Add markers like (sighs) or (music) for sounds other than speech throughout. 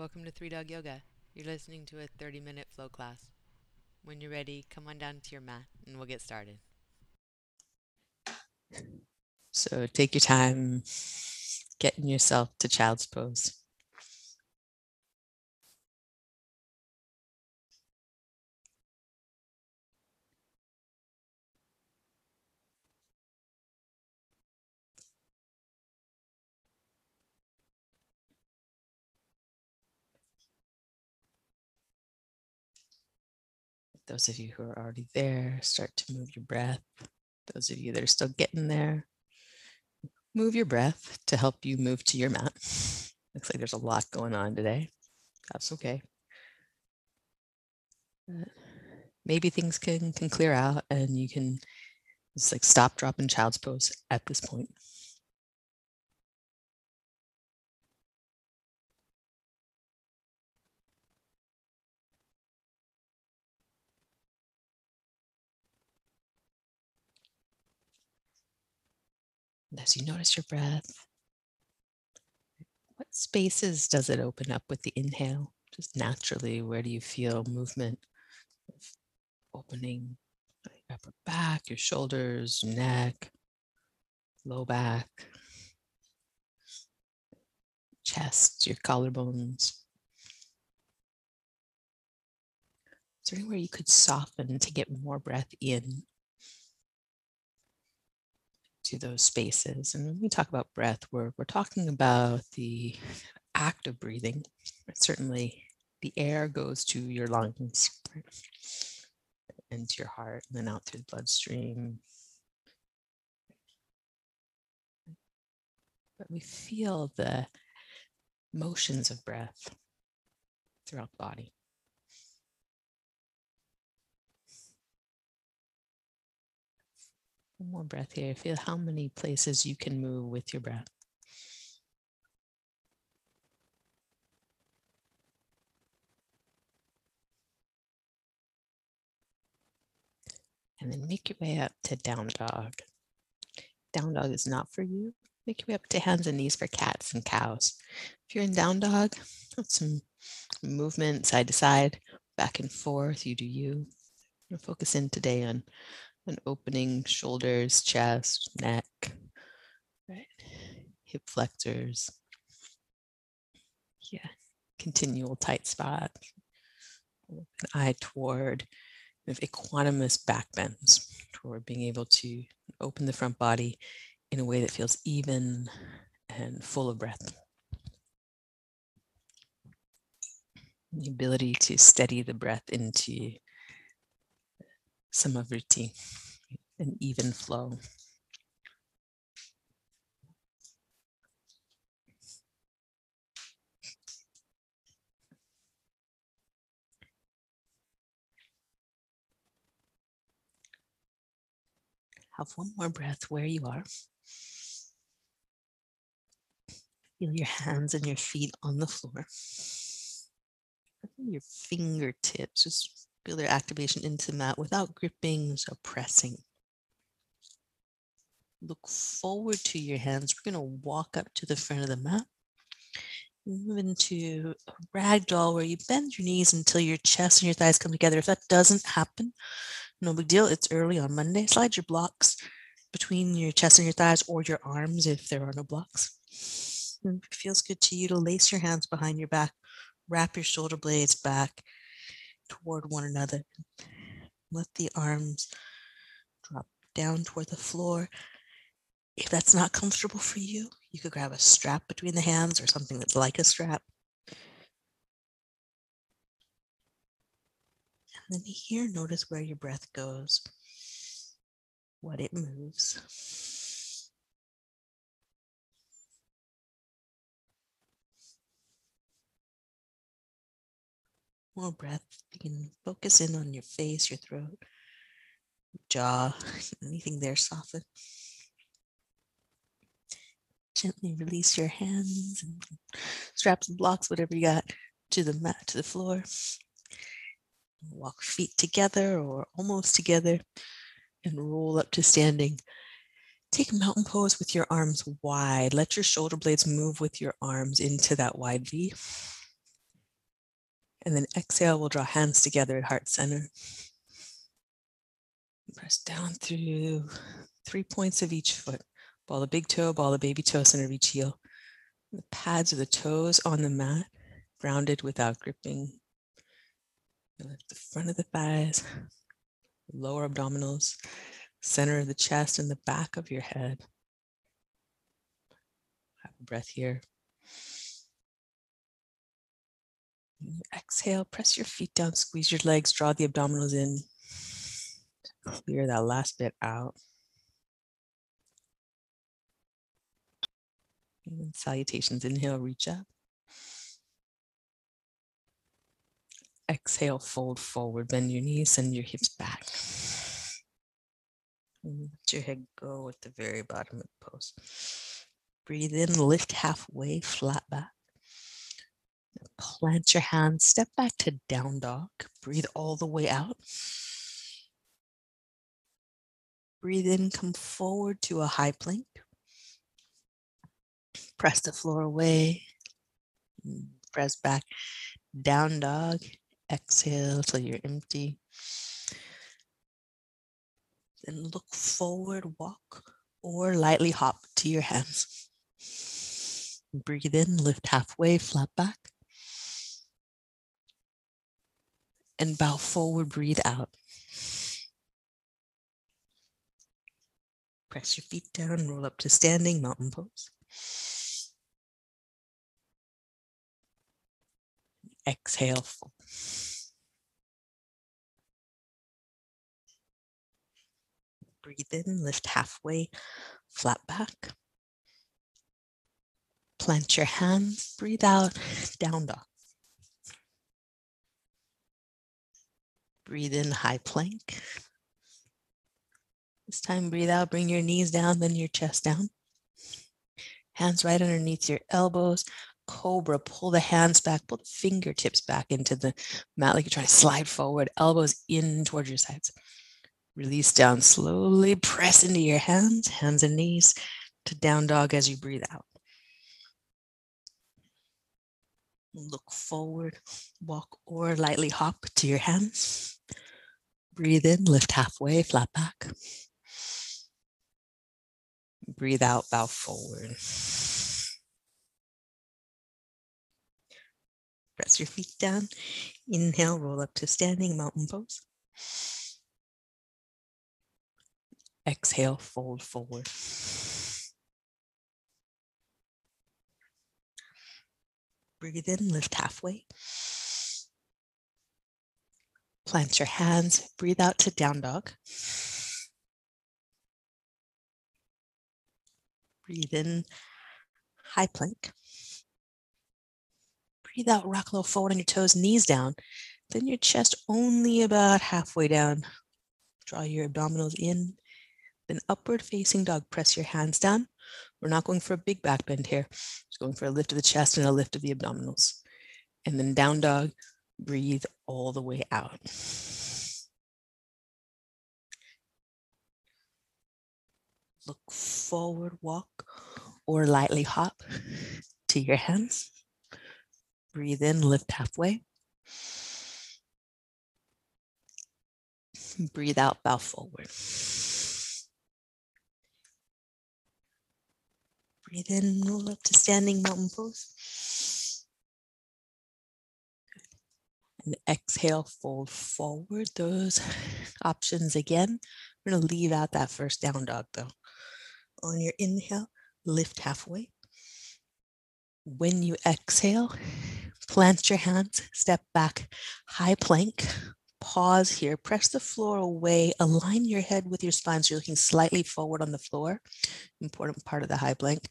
welcome to Three Dog Yoga. You're listening to a 30 minute flow class. When you're ready, come on down to your mat and we'll get started. So take your time getting yourself to child's pose. Those of you who are already there, start to move your breath. Those of you that are still getting there, move your breath to help you move to your mat. Looks like there's a lot going on today. That's okay. maybe things can can clear out and you can just like stop, drop, in child's pose at this point. As you notice your breath, what spaces does it open up with the inhale? Just naturally, where do you feel movement opening upper back, your shoulders, neck, low back, chest, your collarbones? Is there anywhere you could soften to get more breath in to those spaces. And when we talk about breath, we're, we're talking about the act of breathing. Certainly, the air goes to your lungs right? and to your heart, and then out through the bloodstream. But we feel the motions of breath throughout the body. One more breath here. Feel how many places you can move with your breath. And then make your way up to down dog. Down dog is not for you. Make your way up to hands and knees for cats and cows. If you're in down dog, (laughs) some movement side to side, back and forth. You do you. Focus in today on and opening shoulders, chest, neck, right? Hip flexors. Yeah, continual tight spot. An eye toward of equanimous back bends, toward being able to open the front body in a way that feels even and full of breath. The ability to steady the breath into samavriti, an even flow. Have one more breath where you are. Feel your hands and your feet on the floor. Your fingertips just Their activation into the mat without gripping, so pressing. Look forward to your hands. We're going to walk up to the front of the mat. Move into a ragdoll where you bend your knees until your chest and your thighs come together. If that doesn't happen, no big deal. It's early on Monday. Slide your blocks between your chest and your thighs or your arms if there are no blocks. If it feels good to you to lace your hands behind your back, wrap your shoulder blades back, toward one another. Let the arms drop down toward the floor. If that's not comfortable for you, you could grab a strap between the hands or something that's like a strap. And then here, notice where your breath goes, what it moves. More breath. You can focus in on your face, your throat, jaw, (laughs) anything there soften. Gently release your hands and straps and blocks, whatever you got, to the mat, to the floor. Walk feet together or almost together and roll up to standing. Take a mountain pose with your arms wide. Let your shoulder blades move with your arms into that wide V And then exhale, we'll draw hands together at heart center. Press down through three points of each foot. Ball the big toe, ball the baby toe, center of each heel. The pads of the toes on the mat, grounded without gripping. Lift the front of the thighs, lower abdominals, center of the chest, and the back of your head. Have a breath here. Exhale, press your feet down, squeeze your legs, draw the abdominals in. Clear that last bit out. And salutations. Inhale, reach up. Exhale, fold forward, bend your knees, send your hips back. Let your head go at the very bottom of the pose. Breathe in, lift halfway, flat back. Plant your hands, step back to down dog. Breathe all the way out. Breathe in, come forward to a high plank. Press the floor away. Press back, down dog. Exhale till you're empty. Then look forward, walk, or lightly hop to your hands. Breathe in, lift halfway, flat back. And bow forward, breathe out. Press your feet down, roll up to standing mountain pose. Exhale. Breathe in, lift halfway, flat back. Plant your hands, breathe out, down dog. Breathe in, high plank. This time, breathe out, bring your knees down, then your chest down. Hands right underneath your elbows. Cobra, pull the hands back, pull the fingertips back into the mat like you're trying to slide forward, elbows in towards your sides. Release down slowly, press into your hands, hands and knees to down dog as you breathe out. Look forward, walk or lightly hop to your hands. Breathe in, lift halfway, flat back. Breathe out, bow forward. Press your feet down. Inhale, roll up to standing mountain pose. Exhale, fold forward. Breathe in, lift halfway. Plant your hands, breathe out to down dog. Breathe in, high plank. Breathe out, rock little forward on your toes, knees down. Then your chest only about halfway down. Draw your abdominals in. Then upward facing dog, press your hands down. We're not going for a big back bend here. Just going for a lift of the chest and a lift of the abdominals. And then down dog, breathe all the way out. Look forward, walk, or lightly hop to your hands. Breathe in, lift halfway. Breathe out, bow forward. Breathe in, roll up to standing mountain pose. And exhale, fold forward. Those (sighs) options again. We're going to leave out that first down dog though. On your inhale, lift halfway. When you exhale, plant your hands, step back, high plank. Pause here, press the floor away, align your head with your spine so you're looking slightly forward on the floor. Important part of the high plank.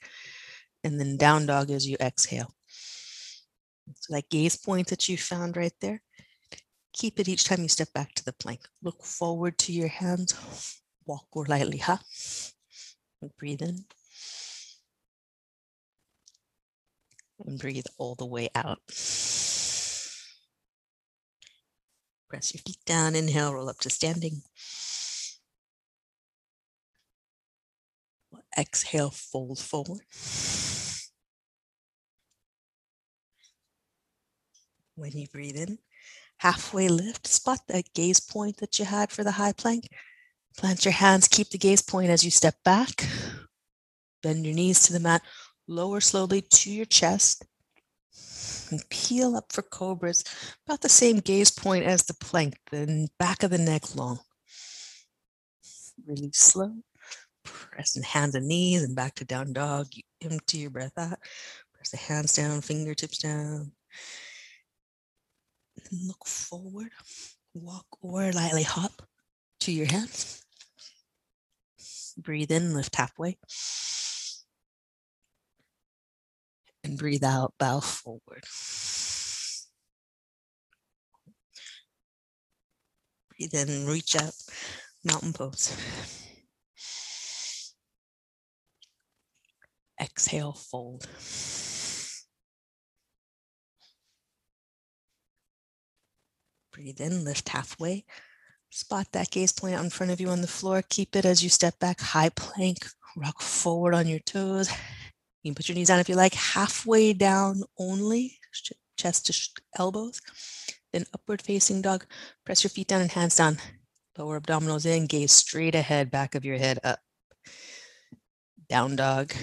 And then down dog as you exhale. So that gaze point that you found right there, keep it each time you step back to the plank. Look forward to your hands, walk or lightly hop. Breathe in. And breathe all the way out. Press your feet down, inhale, roll up to standing. Exhale, fold forward. When you breathe in, halfway lift, spot that gaze point that you had for the high plank. Plant your hands, keep the gaze point as you step back. Bend your knees to the mat, lower slowly to your chest. And peel up for cobras, about the same gaze point as the plank, the back of the neck long. Really slow. Pressing hands and knees and back to down dog. You empty your breath out. Press the hands down, fingertips down. Look forward. Walk or lightly hop to your hands. Breathe in, lift halfway. And breathe out, bow forward. Breathe in, reach up, mountain pose. Exhale, fold. Breathe in, lift halfway. Spot that gaze point out in front of you on the floor. Keep it as you step back, high plank, rock forward on your toes. You can put your knees down if you like, halfway down only, chest to elbows. Then upward facing dog. Press your feet down and hands down. Lower abdominals in, gaze straight ahead, back of your head up. Down dog.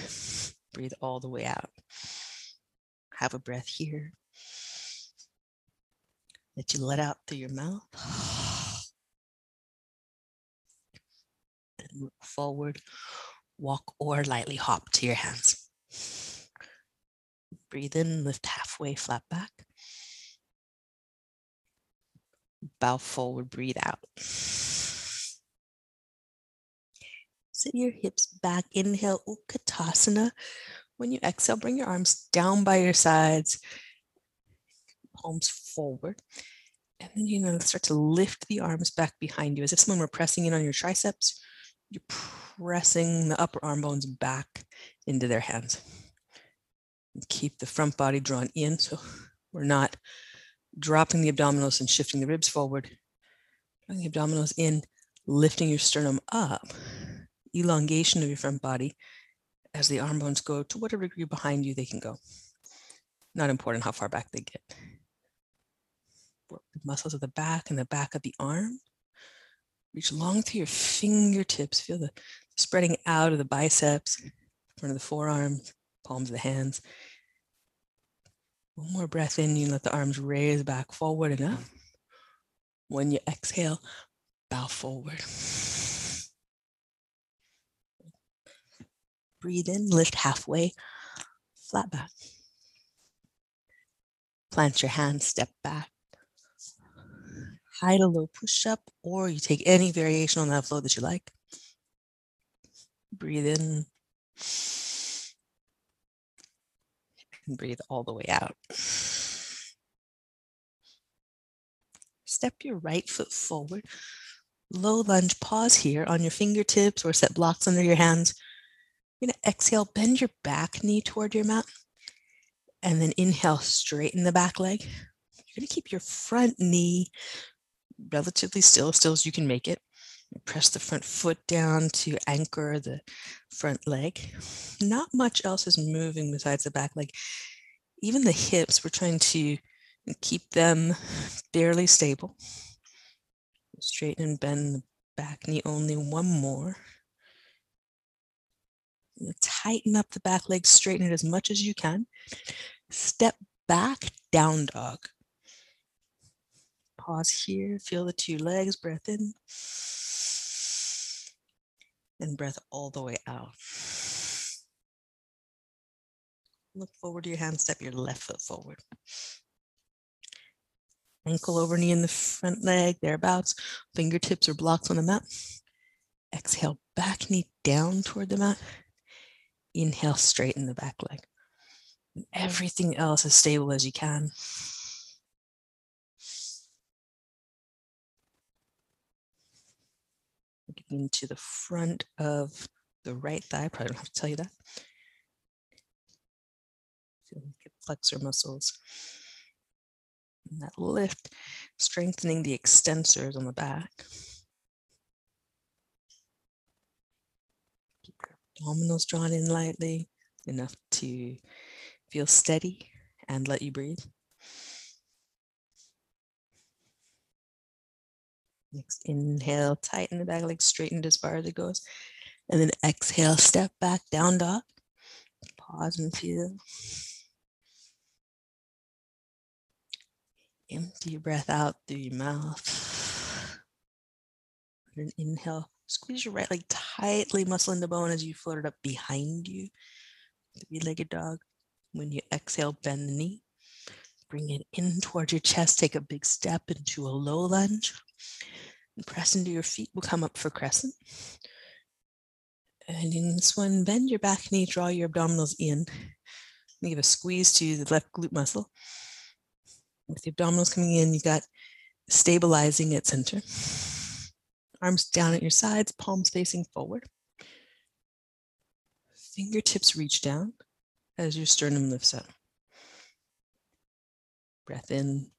Breathe all the way out. Have a breath here that you let out through your mouth. Move forward, walk or lightly hop to your hands. Breathe in, lift halfway, flat back. Bow forward, breathe out. Sit your hips back. Inhale, Utkatasana. When you exhale, bring your arms down by your sides palms forward. And then you're going to start to lift the arms back behind you as if someone were pressing in on your triceps. You're pressing the upper arm bones back into their hands. And keep the front body drawn in so we're not dropping the abdominals and shifting the ribs forward. Drawing the abdominals in, lifting your sternum up, elongation of your front body as the arm bones go to whatever degree behind you they can go. Not important how far back they get muscles of the back and the back of the arm. Reach long through your fingertips. Feel the spreading out of the biceps, front of the forearms, palms of the hands. One more breath in, you let the arms raise back forward and up. When you exhale, bow forward. Breathe in, lift halfway, flat back. Plant your hands, step back high to low push up, or you take any variation on that flow that you like. Breathe in and breathe all the way out. Step your right foot forward. Low lunge, pause here on your fingertips or set blocks under your hands. You're going to exhale, bend your back knee toward your mat. And then inhale, straighten the back leg. You're going to keep your front knee relatively still, still as you can make it. Press the front foot down to anchor the front leg. Not much else is moving besides the back leg. Even the hips, we're trying to keep them barely stable. Straighten and bend the back knee only one more. Tighten up the back leg, straighten it as much as you can. Step back, down dog pause here. Feel the two legs, breath in. And breath all the way out. Look forward to your hand, step your left foot forward. Ankle over knee in the front leg, thereabouts. Fingertips or blocks on the mat. Exhale, back knee down toward the mat. Inhale, straighten the back leg. And everything else as stable as you can. Into the front of the right thigh. Probably don't have to tell you that. Hip flexor muscles. And that lift, strengthening the extensors on the back. Keep your abdominals drawn in lightly, enough to feel steady and let you breathe. Next inhale, tighten the back leg, straightened as far as it goes. And then exhale, step back, down dog. Pause and feel. Empty your breath out through your mouth. And inhale, squeeze your right leg tightly, muscle in the bone as you float it up behind you. Three-legged dog. When you exhale, bend the knee. Bring it in towards your chest. Take a big step into a low lunge. And press into your feet. We'll come up for crescent. And in this one, bend your back knee, draw your abdominals in. Give a squeeze to the left glute muscle. With the abdominals coming in, you've got stabilizing at center. Arms down at your sides, palms facing forward. Fingertips reach down as your sternum lifts up. Breath in.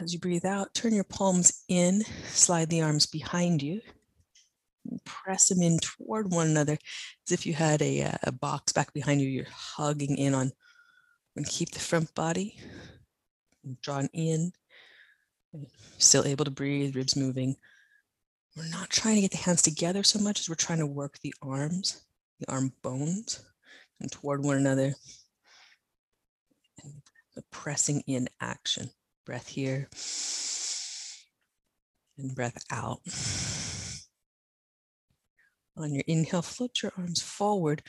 As you breathe out, turn your palms in, slide the arms behind you, press them in toward one another as if you had a, uh, a box back behind you. You're hugging in on and keep the front body drawn in, still able to breathe, ribs moving. We're not trying to get the hands together so much as we're trying to work the arms, the arm bones, and toward one another. And the pressing in action. Breath here and breath out. On your inhale, float your arms forward,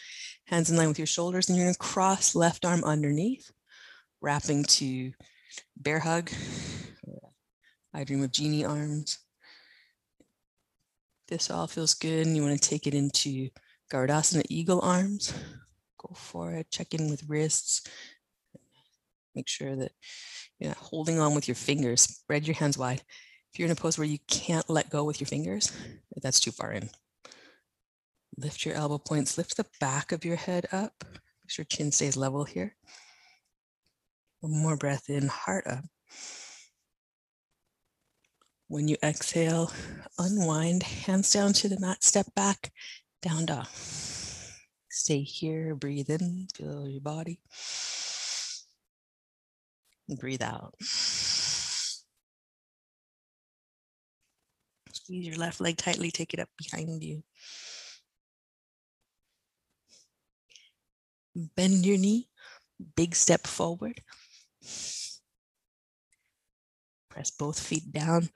hands in line with your shoulders, and you're gonna cross left arm underneath, wrapping to bear hug. I dream of Jeannie arms. This all feels good, and you wanna take it into Garudasana eagle arms. Go for it, check in with wrists. Make sure that you're not holding on with your fingers. Spread your hands wide. If you're in a pose where you can't let go with your fingers, that's too far in. Lift your elbow points, lift the back of your head up. Make sure chin stays level here. One more breath in, heart up. When you exhale, unwind, hands down to the mat, step back, down dog. Stay here, breathe in, feel your body. Breathe out. Squeeze your left leg tightly, take it up behind you. Bend your knee, big step forward. Press both feet down,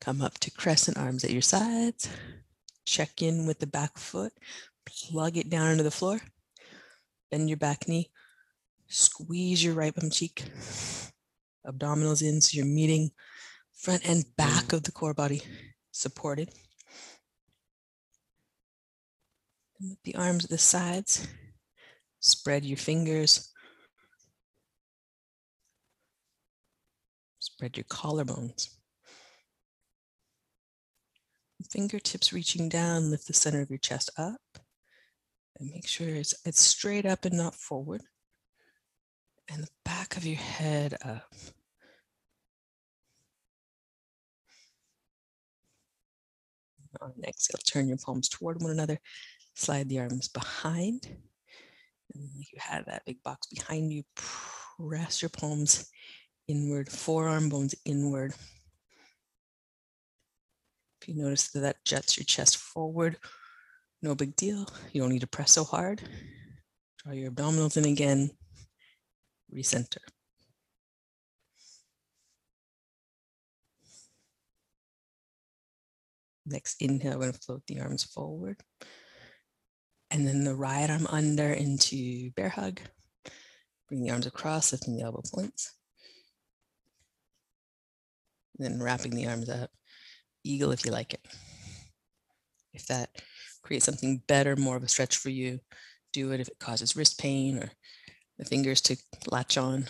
come up to crescent arms at your sides. Check in with the back foot, plug it down into the floor. Bend your back knee, squeeze your right bum cheek, abdominals in so you're meeting front and back of the core body supported. And with the arms at the sides, Spread your fingers. Spread your collarbones. Fingertips reaching down, lift the center of your chest up. And make sure it's, it's straight up and not forward. And the back of your head up. On exhale, turn your palms toward one another. Slide the arms behind. And you have that big box behind you. Press your palms inward, forearm bones inward. If you notice that that jets your chest forward, no big deal. You don't need to press so hard. Draw your abdominals in again. Recenter. Next inhale, we're going to float the arms forward. And then the right arm under into bear hug. Bring the arms across, lifting the elbow points. And then wrapping the arms up. Eagle if you like it. If that creates something better, more of a stretch for you, do it. If it causes wrist pain or the fingers to latch on,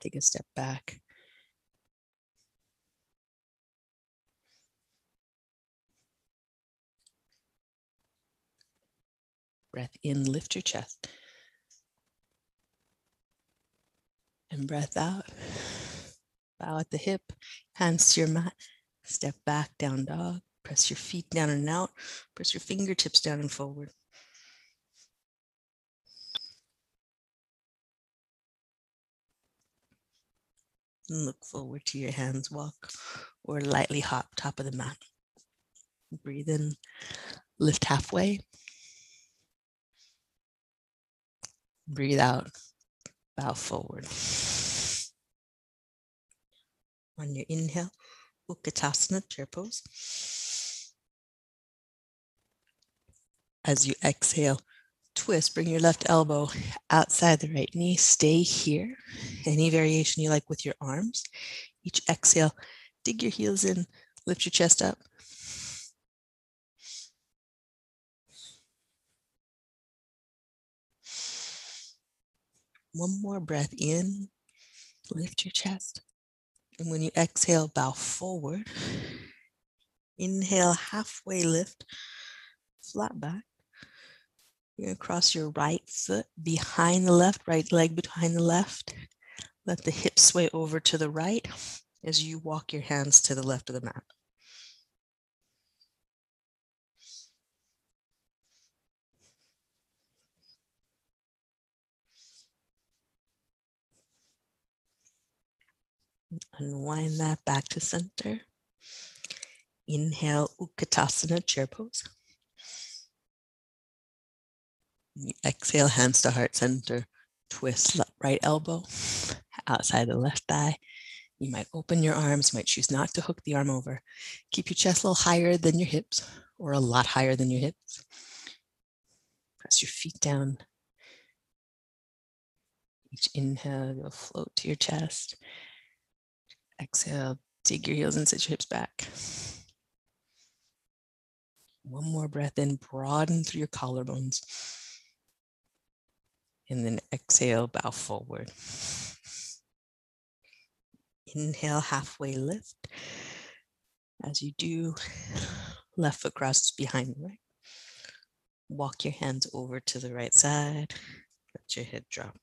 take a step back. Breath in, lift your chest. And breath out. Bow at the hip, hands to your mat. Step back, down dog. Press your feet down and out. Press your fingertips down and forward. And look forward to your hands walk or lightly hop top of the mat. Breathe in, lift halfway. Breathe out, bow forward. On your inhale, Utkatasana, chair pose. As you exhale, twist, bring your left elbow outside the right knee. Stay here. Any variation you like with your arms. Each exhale, dig your heels in, lift your chest up. One more breath in, lift your chest. And when you exhale, bow forward. Inhale, halfway lift, flat back. You're going to cross your right foot behind the left, right leg behind the left. Let the hips sway over to the right as you walk your hands to the left of the mat. Unwind that back to center. Inhale, Utkatasana, chair pose. Exhale, hands to heart center. Twist right elbow (laughs) outside the left thigh. You might open your arms, you might choose not to hook the arm over. Keep your chest a little higher than your hips or a lot higher than your hips. Press your feet down. Each inhale, you'll float to your chest. Exhale, dig your heels and sit your hips back. One more breath in, broaden through your collarbones. And then exhale, bow forward. Inhale, halfway lift. As you do, left foot crosses behind the right. Walk your hands over to the right side. Let your head drop.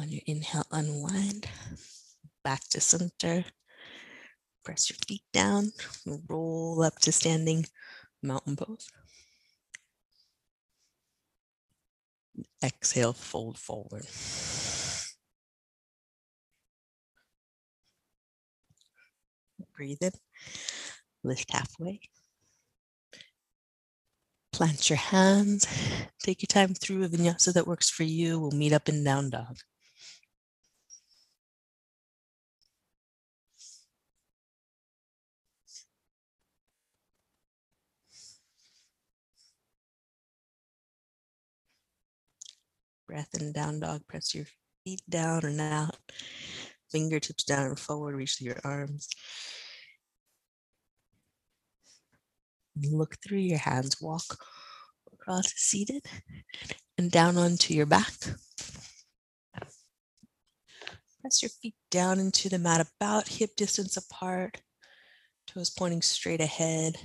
On your inhale, unwind back to center. Press your feet down, roll up to standing mountain pose. Exhale, fold forward. Breathe in, lift halfway. Plant your hands. Take your time through a vinyasa that works for you. We'll meet up in down dog. Breath in down dog. Press your feet down and out. Fingertips down and forward. Reach through your arms. Look through your hands. Walk across seated and down onto your back. Press your feet down into the mat about hip distance apart. Toes pointing straight ahead.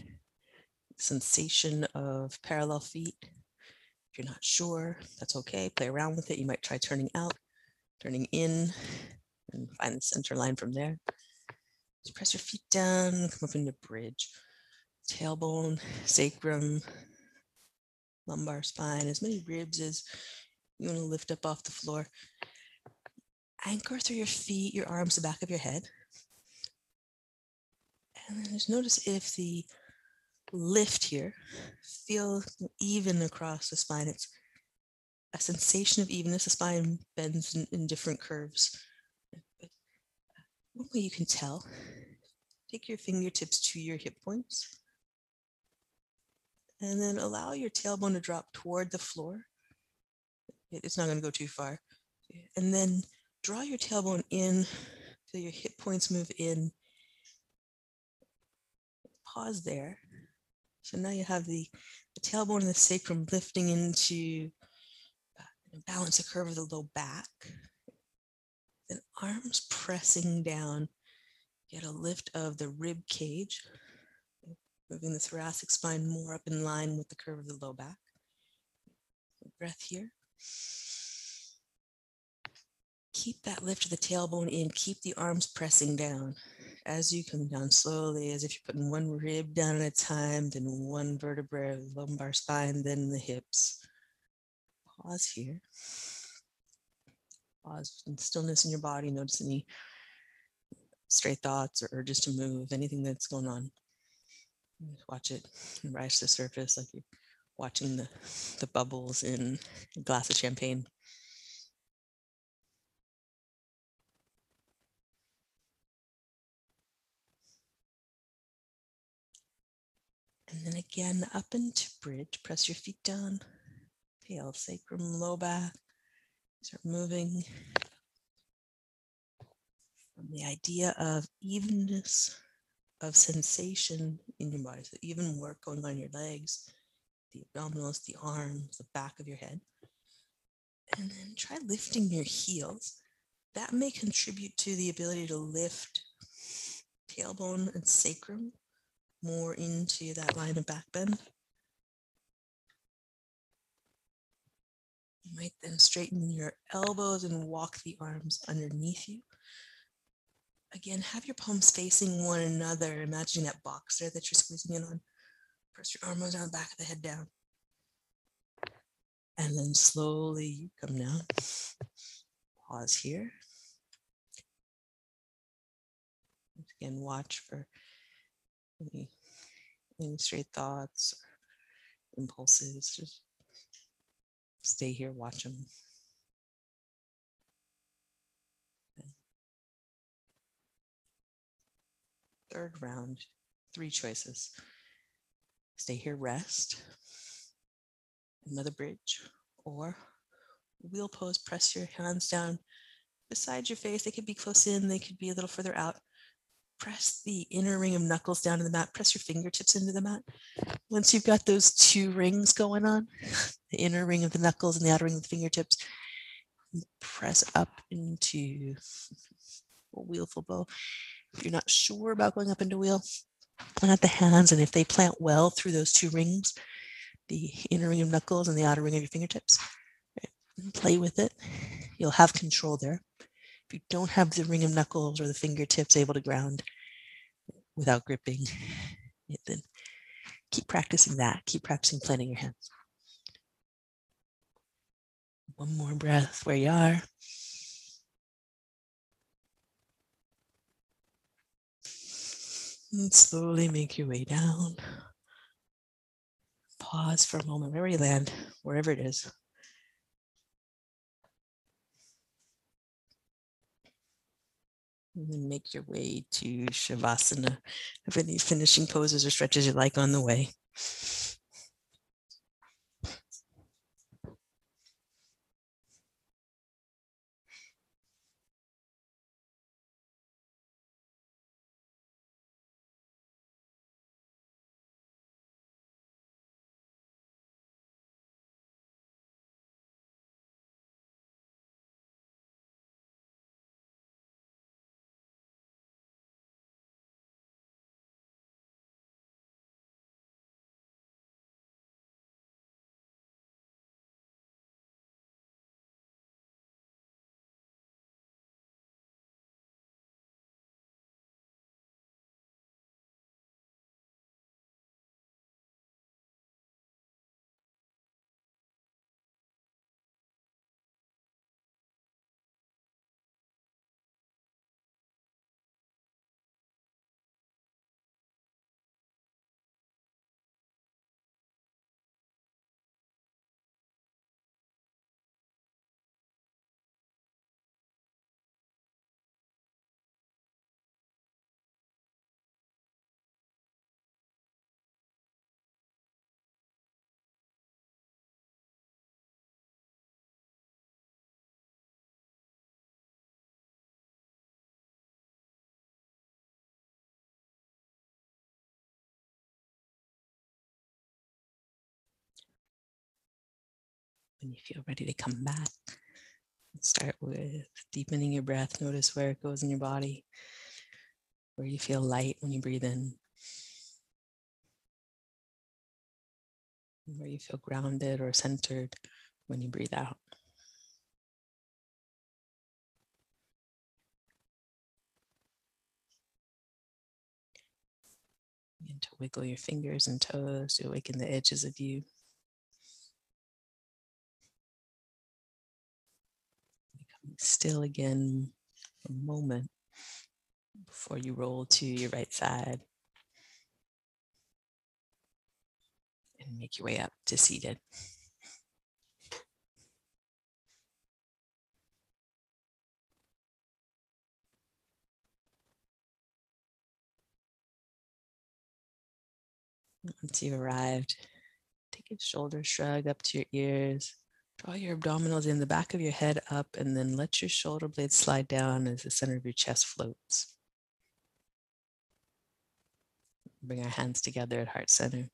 Sensation of parallel feet. If you're not sure, that's okay. Play around with it. You might try turning out, turning in, and find the center line from there. Just press your feet down, come up into bridge. Tailbone, sacrum, lumbar spine, as many ribs as you want to lift up off the floor. Anchor through your feet, your arms, the back of your head. And then just notice if the lift here, feel even across the spine. It's a sensation of evenness. The spine bends in, in different curves. One way you can tell, take your fingertips to your hip points. And then allow your tailbone to drop toward the floor. It's not going to go too far. And then draw your tailbone in, feel your hip points move in. Pause there so now you have the, the tailbone and the sacrum lifting into uh, balance the curve of the low back. Then arms pressing down. Get a lift of the rib cage, moving the thoracic spine more up in line with the curve of the low back. Breath here. Keep that lift of the tailbone in, keep the arms pressing down. As you come down slowly, as if you're putting one rib down at a time, then one vertebra, lumbar spine, then the hips. Pause here. Pause in stillness in your body. Notice any stray thoughts or urges to move, anything that's going on. Just watch it rise to the surface like you're watching the, the bubbles in a glass of champagne. And then again, up into bridge, press your feet down, tail, sacrum, low back, start moving from the idea of evenness of sensation in your body. So even work going on your legs, the abdominals, the arms, the back of your head. And then try lifting your heels. That may contribute to the ability to lift tailbone and sacrum more into that line of back bend. You might then straighten your elbows and walk the arms underneath you. Again, have your palms facing one another. Imagine that box there that you're squeezing in on. Press your arms on the back of the head down. And then slowly you come down. Pause here. Again, watch for any, any straight thoughts, or impulses. Just stay here, watch them. Third round, three choices. Stay here, rest, another bridge, or wheel pose, press your hands down beside your face. They could be close in, they could be a little further out press the inner ring of knuckles down to the mat, press your fingertips into the mat. Once you've got those two rings going on, (laughs) the inner ring of the knuckles and the outer ring of the fingertips, press up into a wheel full bow. If you're not sure about going up into wheel, plant the hands, and if they plant well through those two rings, the inner ring of knuckles and the outer ring of your fingertips, play with it. You'll have control there if you don't have the ring of knuckles or the fingertips able to ground without gripping, (sighs) then keep practicing that. Keep practicing planting your hands. One more breath where you are. And slowly make your way down. Pause for a moment wherever you land, wherever it is. And then make your way to Shavasana. Have any finishing poses or stretches you like on the way. And You feel ready to come back, start with deepening your breath. Notice where it goes in your body, where you feel light when you breathe in, where you feel grounded or centered when you breathe out. Begin to wiggle your fingers and toes to awaken the edges of you. Still again a moment before you roll to your right side and make your way up to seated. Once you've arrived, take a shoulder shrug up to your ears. Draw your abdominals in the back of your head up and then let your shoulder blades slide down as the center of your chest floats. Bring our hands together at heart center.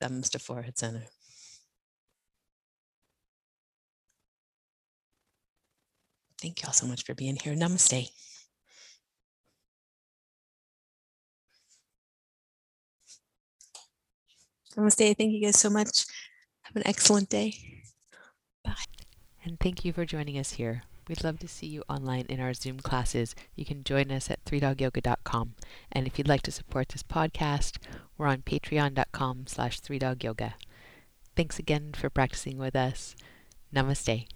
Thumbs to forehead center. Thank you all so much for being here. Namaste. Namaste. Thank you guys so much. Have an excellent day. Bye. And thank you for joining us here. We'd love to see you online in our Zoom classes. You can join us at 3dogyoga.com. And if you'd like to support this podcast, we're on patreon.com slash 3dogyoga. Thanks again for practicing with us. Namaste.